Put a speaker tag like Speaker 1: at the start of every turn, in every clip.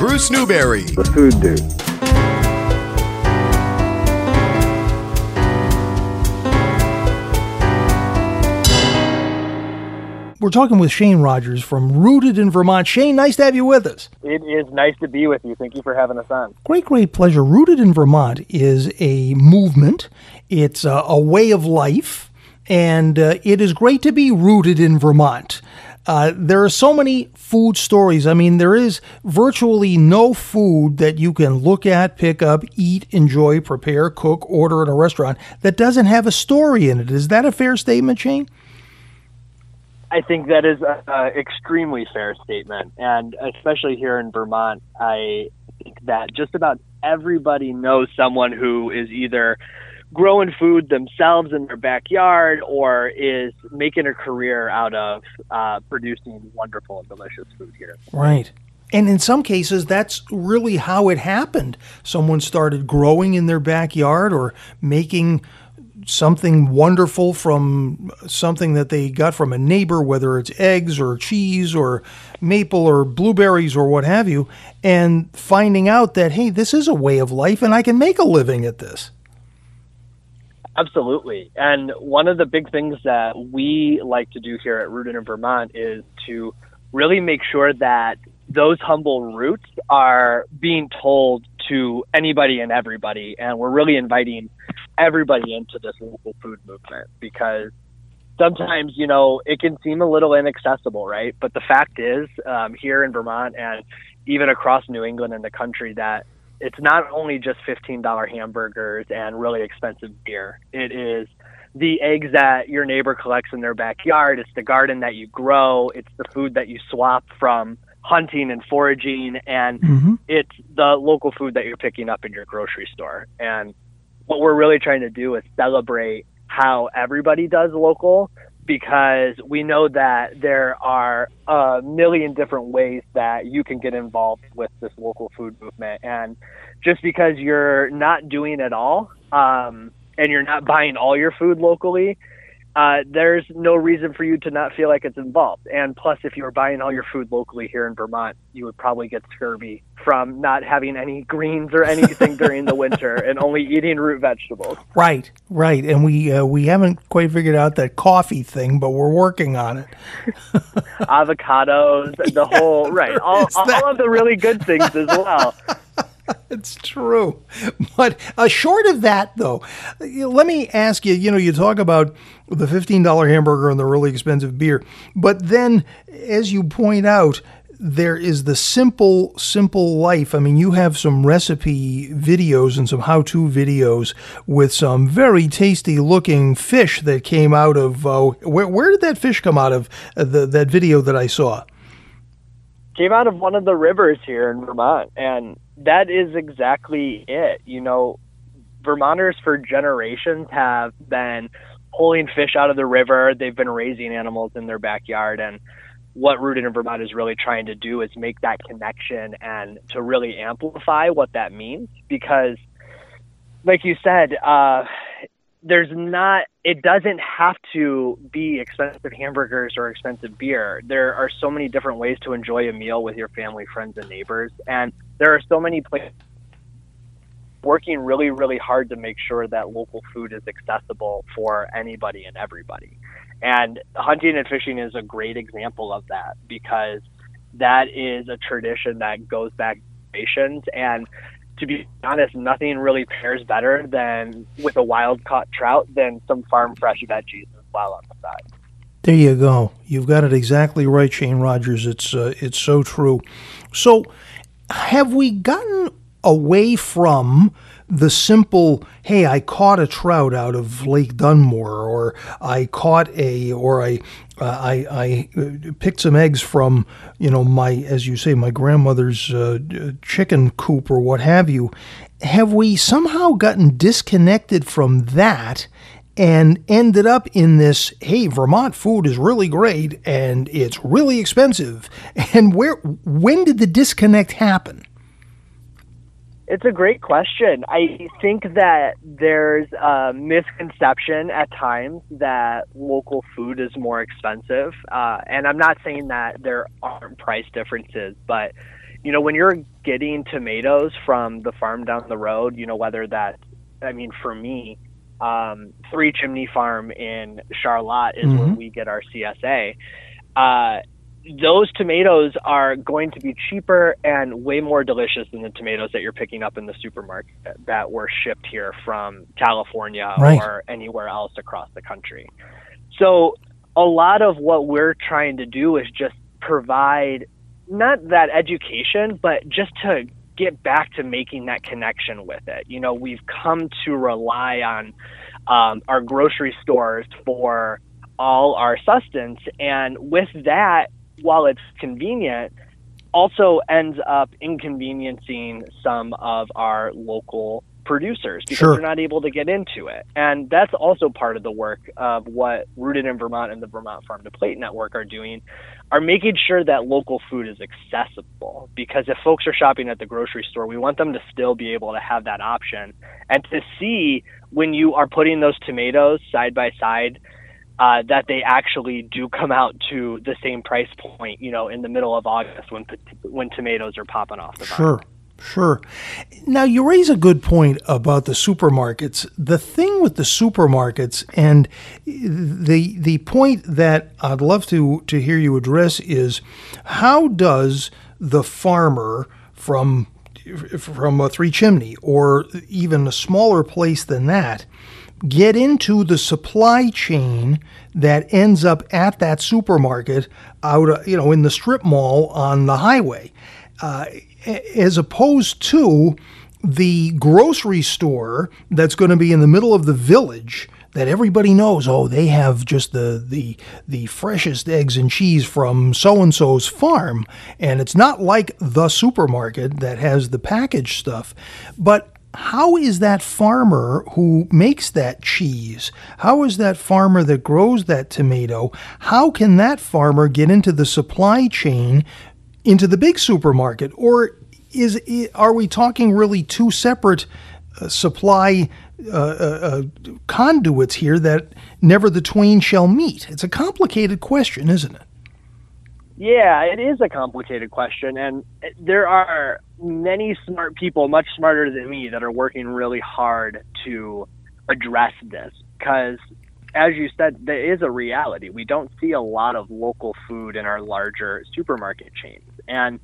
Speaker 1: Bruce Newberry.
Speaker 2: The Food Dude.
Speaker 3: We're talking with Shane Rogers from Rooted in Vermont. Shane, nice to have you with us.
Speaker 4: It is nice to be with you. Thank you for having us on.
Speaker 3: Great, great pleasure. Rooted in Vermont is a movement, it's a, a way of life, and uh, it is great to be rooted in Vermont. Uh, there are so many food stories. I mean, there is virtually no food that you can look at, pick up, eat, enjoy, prepare, cook, order in a restaurant that doesn't have a story in it. Is that a fair statement, Shane?
Speaker 4: I think that is an extremely fair statement. And especially here in Vermont, I think that just about everybody knows someone who is either growing food themselves in their backyard or is making a career out of uh, producing wonderful and delicious food here.
Speaker 3: Right. And in some cases, that's really how it happened. Someone started growing in their backyard or making something wonderful from something that they got from a neighbor, whether it's eggs or cheese or maple or blueberries or what have you, and finding out that, hey, this is a way of life and I can make a living at this.
Speaker 4: Absolutely. And one of the big things that we like to do here at Rooted in Vermont is to really make sure that those humble roots are being told to anybody and everybody. And we're really inviting everybody into this local food movement because sometimes, you know, it can seem a little inaccessible, right? But the fact is, um, here in Vermont and even across New England and the country, that it's not only just $15 hamburgers and really expensive beer. It is the eggs that your neighbor collects in their backyard. It's the garden that you grow. It's the food that you swap from hunting and foraging. And
Speaker 3: Mm-hmm.
Speaker 4: it's the local food that you're picking up in your grocery store. And what we're really trying to do is celebrate how everybody does local because we know that there are a million different ways that you can get involved with this local food movement. And just because you're not doing it all um, and you're not buying all your food locally, uh, there's no reason for you to not feel like it's involved. And plus, if you were buying all your food locally here in Vermont, you would probably get scurvy from not having any greens or anything during the winter and only eating root vegetables.
Speaker 3: Right, right. And we uh, we haven't quite figured out that coffee thing, but we're working on it.
Speaker 4: Avocados, the whole right, all, all of the really good things as well.
Speaker 3: It's true. But uh, short of that, though, let me ask you you know, you talk about the $15 hamburger and the really expensive beer, but then, as you point out, there is the simple, simple life. I mean, you have some recipe videos and some how to videos with some very tasty looking fish that came out of. Uh, where, where did that fish come out of? Uh, the, that video that I saw?
Speaker 4: came out of one of the rivers here in Vermont, and that is exactly it. You know, Vermonters for generations have been pulling fish out of the river. They've been raising animals in their backyard, and what Rooted in Vermont is really trying to do is make that connection and to really amplify what that means. Because, like you said, uh, there's not it doesn't have to be expensive hamburgers or expensive beer there are so many different ways to enjoy a meal with your family friends and neighbors and there are so many places working really really hard to make sure that local food is accessible for anybody and everybody and hunting and fishing is a great example of that because that is a tradition that goes back generations and to be honest, nothing really pairs better than with a wild caught trout than some farm fresh veggies as well on the side.
Speaker 3: There you go. You've got it exactly right, Shane Rogers. It's uh, it's so true. So, have we gotten away from the simple, hey, I caught a trout out of Lake Dunmore, or I caught a, or I, uh, I, I uh, picked some eggs from, you know, my, as you say, my grandmother's uh, chicken coop or what have you. Have we somehow gotten disconnected from that? And ended up in this hey vermont food is really great and it's really expensive and where when did the disconnect happen
Speaker 4: It's a great question. I think that there's a misconception at times that local food is more expensive. Uh, and I'm not saying that there aren't price differences, but you know, when you're getting tomatoes from the farm down the road, you know, whether that, I mean, for me, um, Three Chimney Farm in Charlotte is where
Speaker 3: Mhm.
Speaker 4: we get our CSA. Uh, those tomatoes are going to be cheaper and way more delicious than the tomatoes that you're picking up in the supermarket that were shipped here from California
Speaker 3: Right.
Speaker 4: or anywhere else across the country. So a lot of what we're trying to do is just provide not that education, but just to get back to making that connection with it. You know, we've come to rely on um, our grocery stores for all our sustenance, and with that, while it's convenient, also ends up inconveniencing some of our local producers because
Speaker 3: Sure.
Speaker 4: they're not able to get into it. And that's also part of the work of what Rooted in Vermont and the Vermont Farm to Plate Network are doing, are making sure that local food is accessible. Because if folks are shopping at the grocery store, we want them to still be able to have that option and to see when you are putting those tomatoes side by side uh, that they actually do come out to the same price point, you know, in the middle of August when when tomatoes are popping off the vine.
Speaker 3: Sure, sure. Now, you raise a good point about the supermarkets. The thing with the supermarkets, and the the point that I'd love to to hear you address is how does the farmer from from a three chimney or even a smaller place than that get into the supply chain that ends up at that supermarket out you know in the strip mall on the highway uh, as opposed to the grocery store that's going to be in the middle of the village that everybody knows oh they have just the the the freshest eggs and cheese from so and so's farm. And it's not like the supermarket that has the packaged stuff. But how is that farmer who makes that cheese? How is that farmer that grows that tomato? How can that farmer get into the supply chain into the big supermarket or is are we talking really two separate uh, supply uh, uh, uh, conduits here that never the twain shall meet it's a complicated question isn't it
Speaker 4: Yeah, it is a complicated question, and there are many smart people, much smarter than me, that are working really hard to address this. Because, as you said, there is a reality. We don't see a lot of local food in our larger supermarket chains, and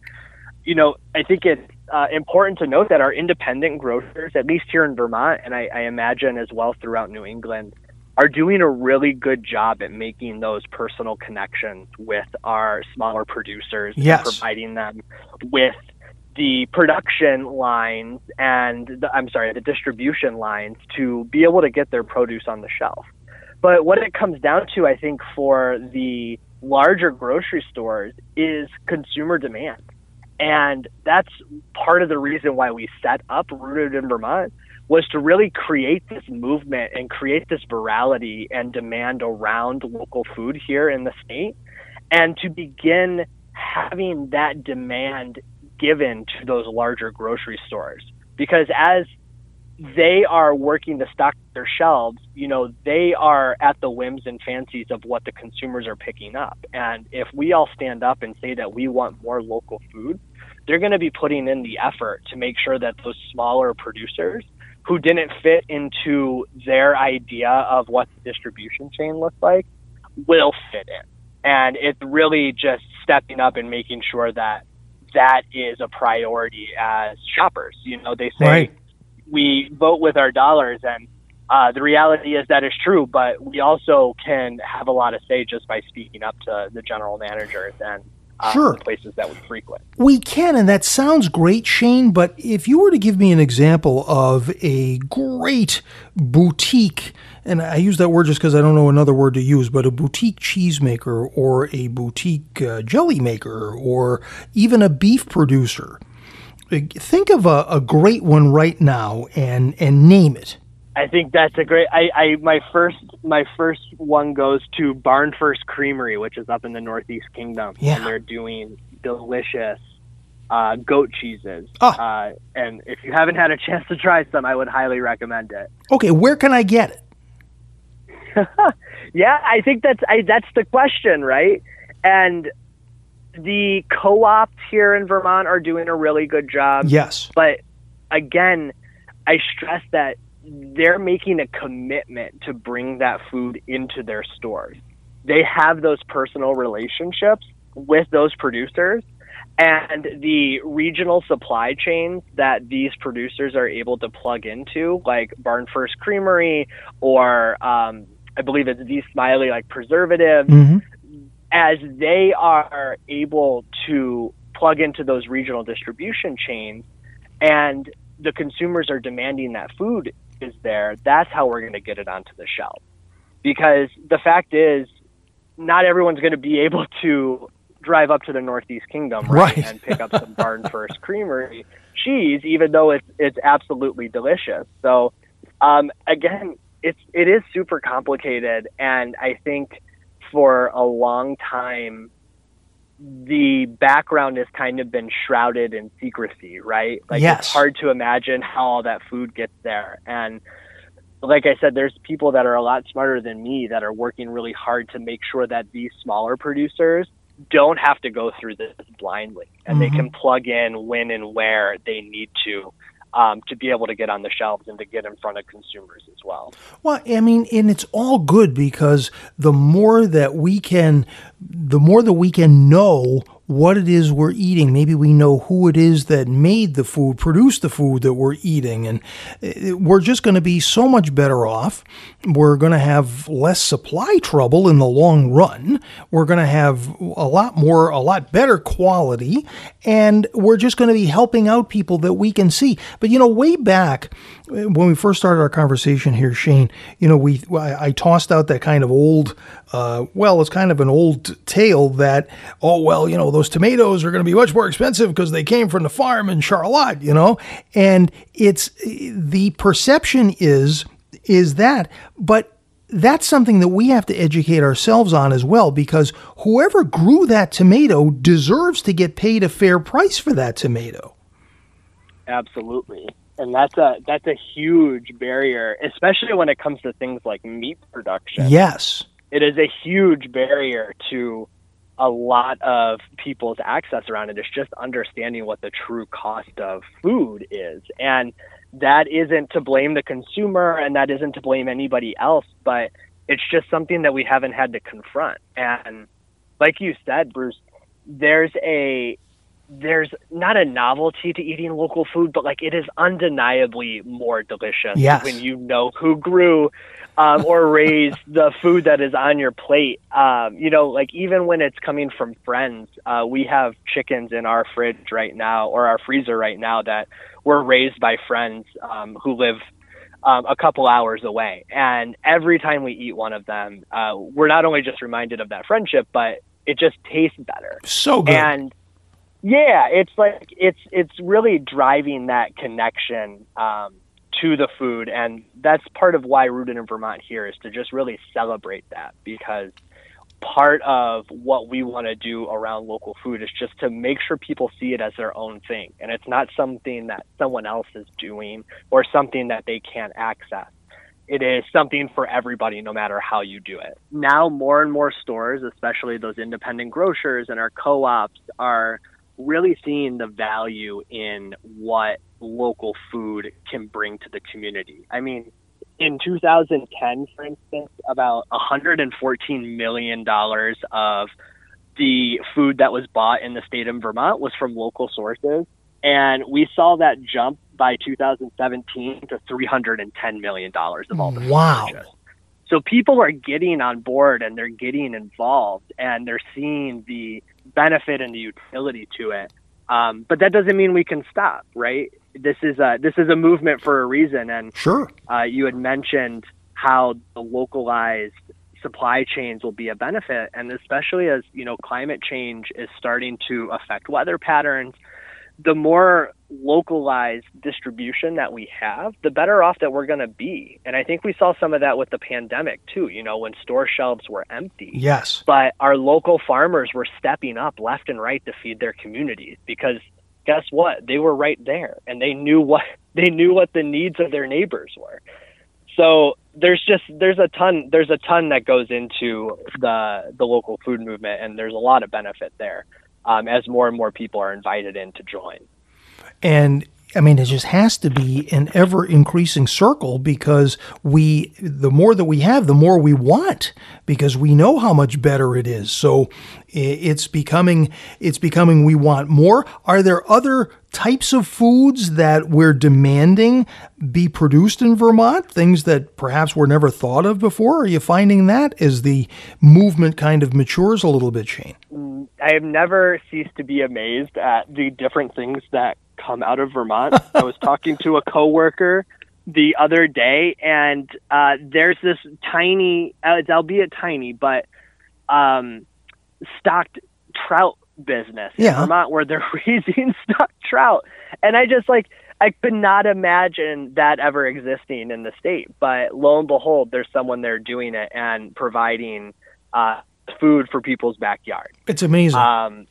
Speaker 4: you know, I think it's uh, important to note that our independent grocers, at least here in Vermont, and I, I imagine as well throughout New England, are doing a really good job at making those personal connections with our smaller producers
Speaker 3: Yes.
Speaker 4: and providing them with the production lines and the, I'm sorry, the distribution lines to be able to get their produce on the shelf. But what it comes down to, I think, for the larger grocery stores is consumer demand. And that's part of the reason why we set up Rooted in Vermont was to really create this movement and create this virality and demand around local food here in the state and to begin having that demand given to those larger grocery stores because as they are working to stock their shelves, you know, they are at the whims and fancies of what the consumers are picking up. And if we all stand up and say that we want more local food, they're going to be putting in the effort to make sure that those smaller producers who didn't fit into their idea of what the distribution chain looks like will fit in. And it's really just stepping up and making sure that that is a priority as shoppers. You know, they say
Speaker 3: Right.
Speaker 4: We vote with our dollars and uh, the reality is that is true, but we also can have a lot of say just by speaking up to the general managers and uh,
Speaker 3: Sure.
Speaker 4: places that we frequent.
Speaker 3: We can, and that sounds great, Shane. But if you were to give me an example of a great boutique, and I use that word just because I don't know another word to use, but a boutique cheesemaker or a boutique uh, jelly maker or even a beef producer, think of a, a great one right now and and name it.
Speaker 4: I think that's a great. I, I my first my first one goes to Barn First Creamery, which is up in the Northeast Kingdom,
Speaker 3: Yeah.
Speaker 4: and they're doing delicious uh, goat cheeses.
Speaker 3: Ah.
Speaker 4: Uh, and if you haven't had a chance to try some, I would highly recommend it.
Speaker 3: Okay, where can I get it?
Speaker 4: Yeah, I think that's I, that's the question, right? And the co-ops here in Vermont are doing a really good job.
Speaker 3: Yes.
Speaker 4: But again, I stress that they're making a commitment to bring that food into their stores. They have those personal relationships with those producers and the regional supply chains that these producers are able to plug into, like Barn First Creamery or um, I believe it's V Smiley, like preservative,
Speaker 3: Mhm.
Speaker 4: As they are able to plug into those regional distribution chains and the consumers are demanding that food is there, that's how we're going to get it onto the shelf. Because the fact is, not everyone's going to be able to drive up to the Northeast Kingdom right,
Speaker 3: Right.
Speaker 4: and pick up some Barn First Creamery cheese, even though it's it's absolutely delicious. So, um, again, it's it is super complicated, and I think for a long time the background has kind of been shrouded in secrecy, right? Like
Speaker 3: Yes.
Speaker 4: it's hard to imagine how all that food gets there. And like I said, there's people that are a lot smarter than me that are working really hard to make sure that these smaller producers don't have to go through this blindly and they mm-hmm. can plug in when and where they need to um, to be able to get on the shelves and to get in front of consumers as well.
Speaker 3: Well, I mean, and it's all good because the more that we can, the more that we can know what it is we're eating. Maybe we know who it is that made the food, produced the food that we're eating, and uh, we're just going to be so much better off. We're going to have less supply trouble in the long run. We're going to have a lot more, a lot better quality, and we're just going to be helping out people that we can see. But you know, way back when we first started our conversation here, Shane, you know, we I, I tossed out that kind of old, uh, well, it's kind of an old tale that, oh well, you know, those tomatoes are going to be much more expensive because they came from the farm in Charlotte, you know, and it's the perception is is that, but that's something that we have to educate ourselves on as well because whoever grew that tomato deserves to get paid a fair price for that tomato.
Speaker 4: Absolutely. And that's a that's a huge barrier, especially when it comes to things like meat production.
Speaker 3: Yes.
Speaker 4: It is a huge barrier to a lot of people's access around it. It's just understanding what the true cost of food is. And that isn't to blame the consumer and that isn't to blame anybody else, but it's just something that we haven't had to confront. And like you said, Bruce, there's a there's not a novelty to eating local food, but like it is undeniably more delicious
Speaker 3: Yes.
Speaker 4: when you know who grew um, or raised the food that is on your plate. Um, you know, like even when it's coming from friends, uh, we have chickens in our fridge right now or our freezer right now that were raised by friends um, who live um, a couple hours away. And every time we eat one of them, uh, we're not only just reminded of that friendship, but it just tastes better.
Speaker 3: So good.
Speaker 4: And yeah, it's like it's it's really driving that connection um, to the food, and that's part of why Rooted in Vermont here is to just really celebrate that because part of what we want to do around local food is just to make sure people see it as their own thing, and it's not something that someone else is doing or something that they can't access it is something for everybody no matter how you do it. Now more and more stores, especially those independent grocers and our co-ops are really seeing the value in what local food can bring to the community. I mean, in 2010, for instance, about 114 million dollars of the food that was bought in the state of Vermont was from local sources, and we saw that jump by 2017 to 310 million dollars of all the food
Speaker 3: Wow.
Speaker 4: purchased. So people are getting on board and they're getting involved and they're seeing the benefit and the utility to it. Um, but that doesn't mean we can stop, right? This is a this is a movement for a reason, and
Speaker 3: Sure.
Speaker 4: uh, you had mentioned how the localized supply chains will be a benefit, and especially as you know, climate change is starting to affect weather patterns. The more localized distribution that we have, the better off that we're going to be. And I think we saw some of that with the pandemic too. You know, when store shelves were empty,
Speaker 3: Yes.
Speaker 4: but our local farmers were stepping up left and right to feed their communities because guess what they were right there and they knew what they knew what the needs of their neighbors were so there's just there's a ton there's a ton that goes into the the local food movement and there's a lot of benefit there um, as more and more people are invited in to join.
Speaker 3: And I mean, it just has to be an ever increasing circle because we, the more that we have, the more we want because we know how much better it is. So it's becoming, it's becoming, we want more. Are there other types of foods that we're demanding be produced in Vermont? Things that perhaps were never thought of before? Are you finding that as the movement kind of matures a little bit, Shane?
Speaker 4: I have never ceased to be amazed at the different things that come out of Vermont. I was talking to a coworker the other day, and uh, there's this tiny, uh, it's albeit tiny, but um, stocked trout business
Speaker 3: Yeah.
Speaker 4: in Vermont where they're raising stocked trout, and I just like. I could not imagine that ever existing in the state, but lo and behold, there's someone there doing it and providing uh, food for people's backyard.
Speaker 3: It's amazing.
Speaker 4: Um,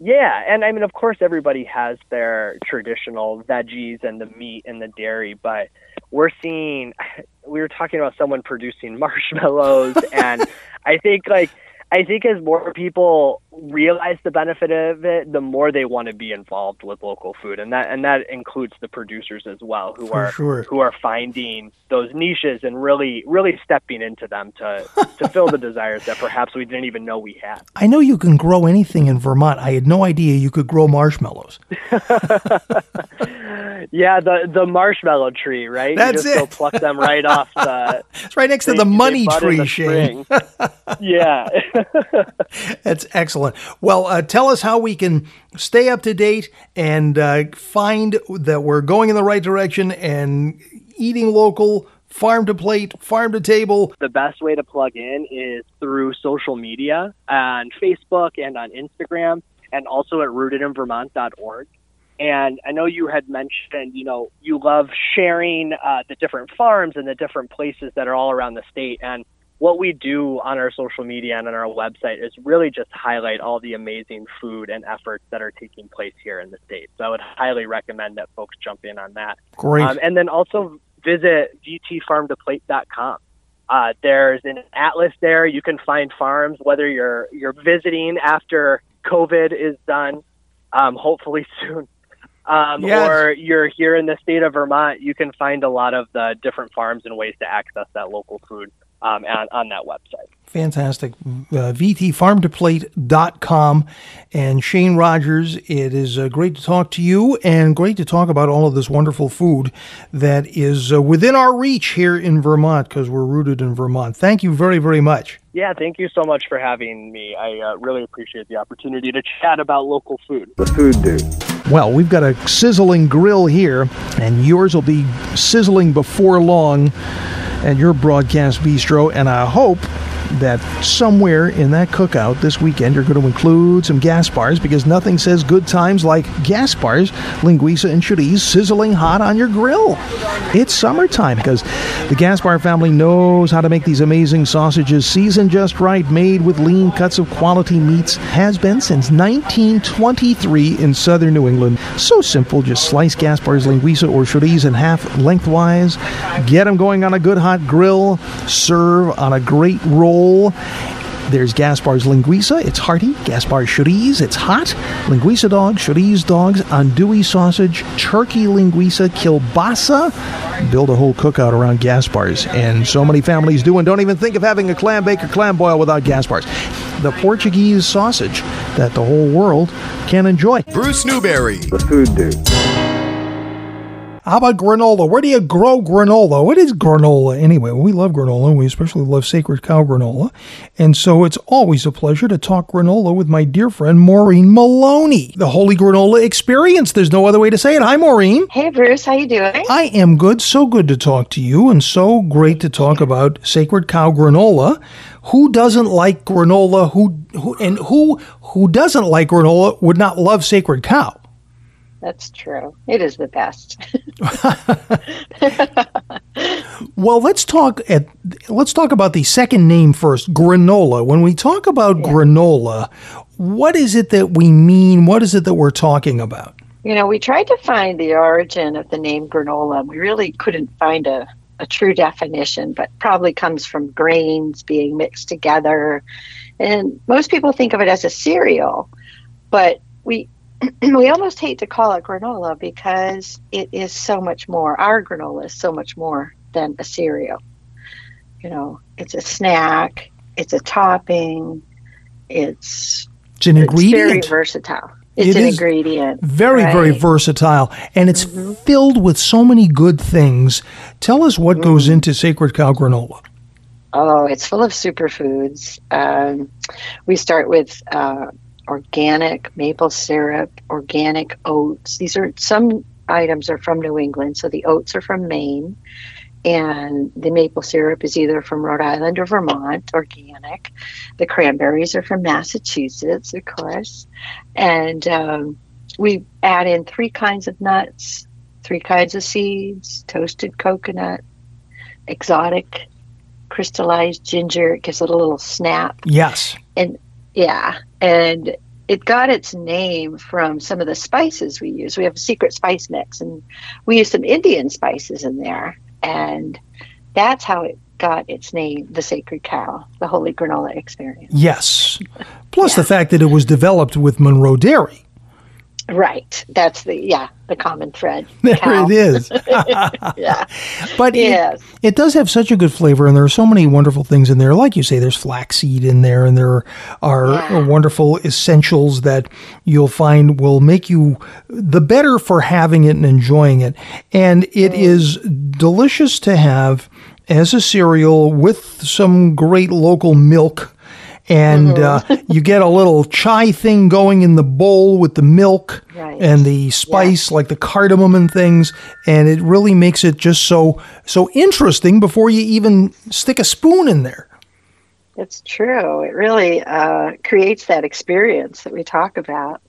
Speaker 4: yeah, and I mean, of course, everybody has their traditional veggies and the meat and the dairy, but we're seeing. We were talking about someone producing marshmallows, and I think like I think as more people realize the benefit of it, the more they want to be involved with local food, and that and that includes the producers as well, who
Speaker 3: For
Speaker 4: are
Speaker 3: sure.
Speaker 4: who are finding those niches and really really stepping into them to to fill the desires that perhaps we didn't even know we had.
Speaker 3: I know you can grow anything in Vermont. I had no idea you could grow marshmallows.
Speaker 4: Yeah, the the marshmallow tree, right?
Speaker 3: That's
Speaker 4: you just
Speaker 3: it.
Speaker 4: go pluck them right off the
Speaker 3: It's right next to the money tree,
Speaker 4: the
Speaker 3: Shane.
Speaker 4: yeah.
Speaker 3: That's excellent. Well, uh, tell us how we can stay up to date and uh, find that we're going in the right direction and eating local, farm to plate, farm to table.
Speaker 4: the best way to plug in is through social media on Facebook and on Instagram and also at rootedinvermont.org. And I know you had mentioned, you know, you love sharing uh, the different farms and the different places that are all around the state. And what we do on our social media and on our website is really just highlight all the amazing food and efforts that are taking place here in the state. So I would highly recommend that folks jump in on that.
Speaker 3: Great.
Speaker 4: Um, and then also visit vtfarmtoplate.com. Uh, there's an atlas there. You can find farms whether you're you're visiting after COVID is done, um, hopefully soon, um,
Speaker 3: Yes.
Speaker 4: or you're here in the state of Vermont. You can find a lot of the different farms and ways to access that local food um, on, on that website.
Speaker 3: Fantastic. Uh, VTFarmToPlate.com. And Shane Rogers, it is uh, great to talk to you and great to talk about all of this wonderful food that is uh, within our reach here in Vermont because we're rooted in Vermont. Thank you very, very much.
Speaker 4: Yeah, thank you so much for having me. I uh, really appreciate the opportunity to chat about local food.
Speaker 2: The Food Dude.
Speaker 3: Well, we've got a sizzling grill here, and yours will be sizzling before long at your broadcast bistro. And I hope that somewhere in that cookout this weekend you're going to include some Gaspar's because nothing says good times like Gaspar's, linguiça, and chorizo sizzling hot on your grill. It's summertime because the Gaspar family knows how to make these amazing sausages seasoned just right, made with lean cuts of quality meats. Has been since 1923 in southern New England. So simple, just slice Gaspar's, linguiça, or chorizo in half lengthwise. Get them going on a good hot grill. Serve on a great roll. There's Gaspar's Linguiça. It's hearty. Gaspar's Chorizo. It's hot. Linguiça dogs, Chorizo dogs, andouille sausage, turkey linguiça, kielbasa. Build a whole cookout around Gaspar's. And so many families do and don't even think of having a clam bake or clam boil without Gaspar's. The Portuguese sausage that the whole world can enjoy.
Speaker 1: Bruce Newberry.
Speaker 2: The Food Dude.
Speaker 3: How about granola? Where do you grow granola? What is granola anyway? We love granola. and We especially love Sacred Cow granola. And so it's always a pleasure to talk granola with my dear friend Maureen Maloney. The Holy Granola Experience. There's no other way to say it. Hi, Maureen.
Speaker 5: Hey Bruce, how you doing?
Speaker 3: I am good. So good to talk to you and so great to talk about Sacred Cow granola. Who doesn't like granola? Who, who and who who doesn't like granola would not love Sacred Cow?
Speaker 5: That's true. It is the best.
Speaker 3: Well, let's talk at let's talk about the second name first, granola. When we talk about granola, what is it that we mean? What is it that we're talking about?
Speaker 5: you know, we tried to find the origin of the name granola. We really couldn't find a, a true definition, but probably comes from grains being mixed together. And most people think of it as a cereal. but we we almost hate to call it granola because it is so much more. Our granola is so much more than a cereal. You know, it's a snack, it's a topping, it's
Speaker 3: It's an ingredient.
Speaker 5: it's very versatile. It's
Speaker 3: It
Speaker 5: an ingredient.
Speaker 3: Very, very
Speaker 5: right? Mm-hmm.
Speaker 3: versatile. And it's filled with so many good things. Tell us what goes
Speaker 5: Mm.
Speaker 3: into Sacred Cow granola.
Speaker 5: Oh, it's full of superfoods. Um, we start with uh, organic maple syrup, organic oats. These are some items are from New England, so the oats are from Maine, and the maple syrup is either from Rhode Island or Vermont, organic. The cranberries are from Massachusetts, of course, and um, we add in three kinds of nuts, three kinds of seeds, toasted coconut, exotic crystallized ginger. It gives it a little snap.
Speaker 3: Yes.
Speaker 5: And yeah. And it got its name from some of the spices we use. We have a secret spice mix, and we use some Indian spices in there. And that's how it got its name, the Sacred Cow, the Holy Granola Experience.
Speaker 3: Yes. Plus the fact that it was developed with Monroe Dairy.
Speaker 5: Right. That's the, yeah, the common thread.
Speaker 3: There
Speaker 5: Cow.
Speaker 3: it is.
Speaker 5: Yeah.
Speaker 3: But it-
Speaker 5: Yes.
Speaker 3: it, does have such a good flavor, and there are so many wonderful things in there. Like you say, there's flaxseed in there, and there are
Speaker 5: Yeah.
Speaker 3: wonderful essentials that you'll find will make you the better for having it and enjoying it. And it mm. is delicious to have as a cereal with some great local milk. And uh, you get a little chai thing going in the bowl with the milk
Speaker 5: Right.
Speaker 3: and the spice, like the cardamom and things, and it really makes it just so so interesting before you even stick a spoon in there.
Speaker 5: It's true. It really uh, creates that experience that we talk about.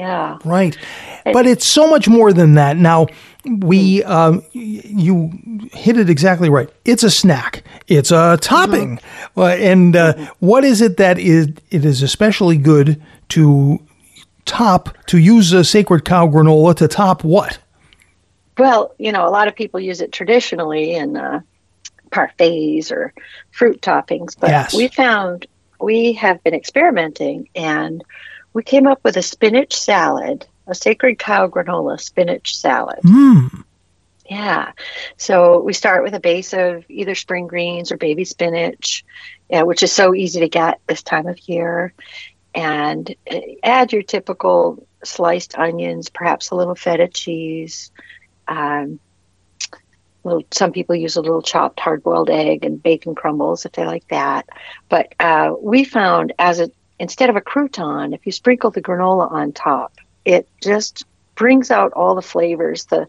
Speaker 5: Yeah.
Speaker 3: Right. But it's so much more than that. Now, we, um, you hit it exactly right. It's a snack, it's a topping. Uh, and uh, what is it that is, it is especially good to top, to use a sacred cow granola to top what?
Speaker 5: Well, you know, a lot of people use it traditionally in uh, parfaits or fruit toppings, but
Speaker 3: Yes.
Speaker 5: we found we have been experimenting and we came up with a spinach salad, a sacred cow granola spinach salad.
Speaker 3: Mm.
Speaker 5: Yeah. So we start with a base of either spring greens or baby spinach, yeah, which is so easy to get this time of year. And uh, add your typical sliced onions, perhaps a little feta cheese. Um, little, some people use a little chopped hard boiled egg and bacon crumbles if they like that. But uh, we found as a instead of a crouton, if you sprinkle the granola on top, it just brings out all the flavors, the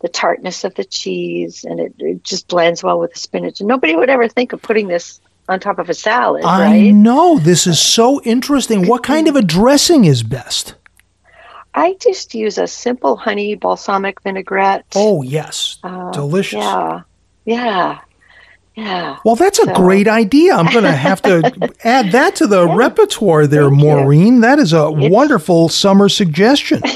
Speaker 5: the tartness of the cheese, and it, it just blends well with the spinach. And nobody would ever think of putting this on top of a salad,
Speaker 3: I
Speaker 5: right?
Speaker 3: know. This is so interesting. What kind of a dressing is best?
Speaker 5: I just use a simple honey balsamic vinaigrette.
Speaker 3: Oh, yes.
Speaker 5: Uh,
Speaker 3: Delicious.
Speaker 5: Yeah, yeah, yeah.
Speaker 3: Well, that's a
Speaker 5: So-
Speaker 3: great idea. I'm going to have to add that to the repertoire there,
Speaker 5: Thank you.
Speaker 3: Maureen. That is a
Speaker 5: It's-
Speaker 3: wonderful summer suggestion.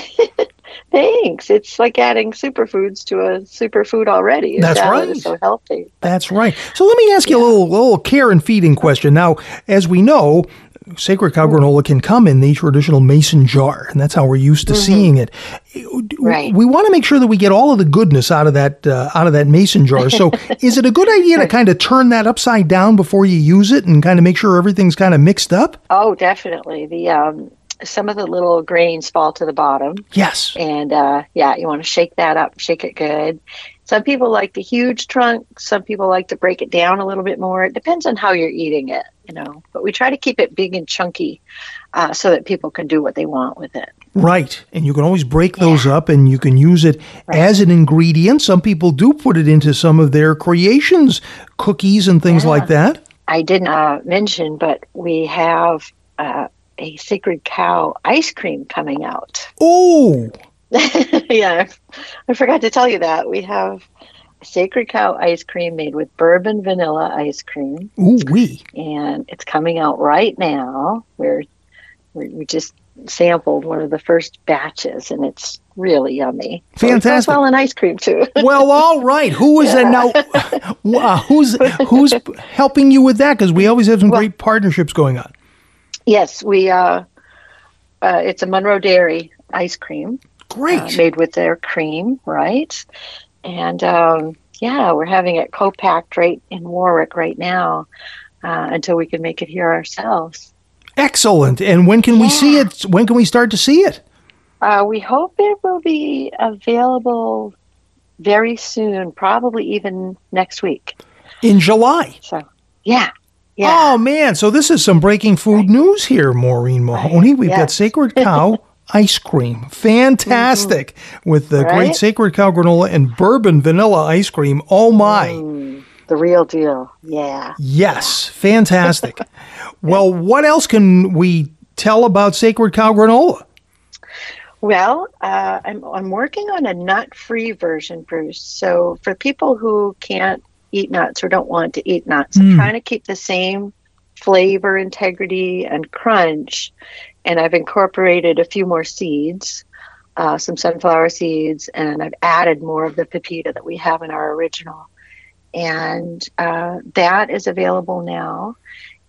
Speaker 5: Thanks. It's like adding superfoods to a superfood already.
Speaker 3: That's right.
Speaker 5: so healthy.
Speaker 3: That's right. So let me ask you a little, little care and feeding question. Now, as we know, sacred cow granola can come in the traditional mason jar, and that's how we're used to seeing it.
Speaker 5: Mm-hmm. Right.
Speaker 3: We want to make sure that we get all of the goodness out of that uh, out of that mason jar. So, is it a good idea to kind of turn that upside down before you use it, and kind of make sure everything's kind of mixed up?
Speaker 5: Oh, definitely. The um, some of the little grains fall to the bottom,
Speaker 3: Yes.
Speaker 5: and uh, yeah, you want to shake that up, shake it good. Some people like the huge trunk. Some people like to break it down a little bit more. It depends on how you're eating it, you know. But we try to keep it big and chunky, uh, so that people can do what they want with it.
Speaker 3: Right. And you can always break those up and you can use it as an ingredient. Some people do put it into some of their creations, cookies and things
Speaker 5: Yeah.
Speaker 3: like that.
Speaker 5: I didn't uh, mention, but we have uh, a sacred cow ice cream coming out.
Speaker 3: Oh,
Speaker 5: yeah, I forgot to tell you that. We have sacred cow ice cream made with bourbon vanilla ice cream,
Speaker 3: ooh, wee.
Speaker 5: and it's coming out right now. We're, we we just sampled one of the first batches, and it's really yummy. So
Speaker 3: Fantastic.
Speaker 5: well in ice cream too.
Speaker 3: Well, all right. Who is that now? uh, who's who's helping you with that? Because we always have some
Speaker 5: Well-
Speaker 3: great partnerships going on.
Speaker 5: yes, we uh, uh, it's a Monroe Dairy ice cream
Speaker 3: Great.
Speaker 5: uh, made with their cream, right? And um, yeah, we're having it co-packed right in Warwick right now uh, until we can make it here ourselves.
Speaker 3: Excellent. And when can we see it? When can we start to see it?
Speaker 5: Uh, we hope it will be available very soon, probably even next week.
Speaker 3: In July.
Speaker 5: So yeah, yeah.
Speaker 3: Oh man, so this is some breaking food news here, Maureen Mahoney. We've got Sacred Cow ice cream. Fantastic. With the great
Speaker 5: Mm-hmm.
Speaker 3: Sacred Cow granola and bourbon vanilla ice cream. Oh my.
Speaker 5: Mm, the real deal. Yeah.
Speaker 3: Yes, fantastic. well, what else can we tell about Sacred Cow granola?
Speaker 5: Well, uh, I'm I'm working on a nut-free version, Bruce. So for people who can't eat nuts or don't want to eat nuts, I'm trying to keep the same flavor, integrity, and crunch. And I've incorporated a few more seeds, uh, some sunflower seeds, and I've added more of the pepita that we have in our original. And uh, that is available now.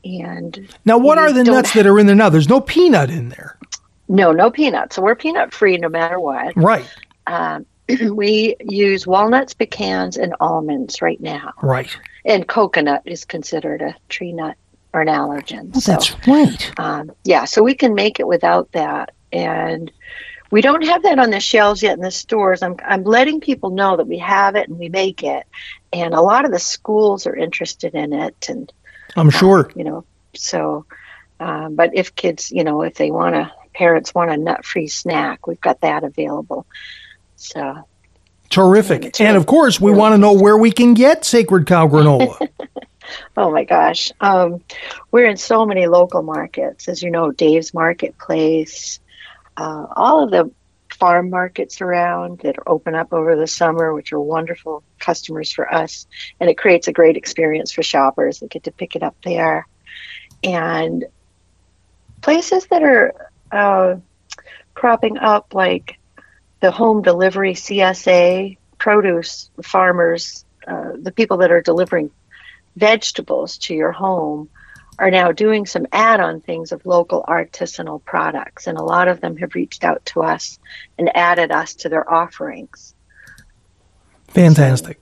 Speaker 5: And
Speaker 3: Now, what are the nuts that are in there now? There's no peanut in there.
Speaker 5: no, no peanuts. So we're peanut free no matter what.
Speaker 3: Right,
Speaker 5: Um, we use walnuts, pecans, and almonds right now.
Speaker 3: right.
Speaker 5: And coconut is considered a tree nut or an allergen. so,
Speaker 3: That's right.
Speaker 5: um, yeah, so we can make it without that. And we don't have that on the shelves yet in the stores. I'm, I'm letting people know that we have it and we make it. And a lot of the schools are interested in it. And,
Speaker 3: I'm sure.
Speaker 5: you know, so, um, but if kids, you know, if they want to, parents want a nut free snack, we've got that available. So,
Speaker 3: Terrific. And of course, we want to know where we can get Sacred Cow granola.
Speaker 5: Oh my gosh. Um, we're in so many local markets. As you know, Dave's Marketplace, uh, all of the farm markets around that open up over the summer, which are wonderful customers for us. And it creates a great experience for shoppers that get to pick it up there. And places that are uh, cropping up, like the home delivery CSA, produce farmers, uh, the people that are delivering vegetables to your home are now doing some add-on things of local artisanal products and a lot of them have reached out to us and added us to their offerings
Speaker 3: Fantastic.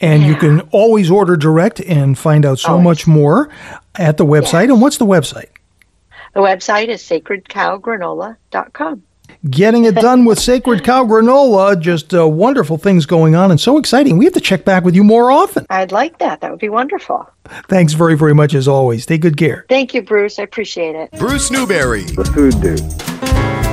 Speaker 3: And you can always order direct and find out so
Speaker 5: Always.
Speaker 3: much more at the website. And what's the website?
Speaker 5: the website is sacredcowgranola.com
Speaker 3: Getting it done with Sacred Cow Granola. Just uh, wonderful things going on and so exciting. We have to check back with you more often.
Speaker 5: i'd like that that would be wonderful
Speaker 3: Thanks very, very much as always. Take good care.
Speaker 5: thank you bruce i appreciate it
Speaker 1: Bruce Newberry.
Speaker 2: The Food Dude.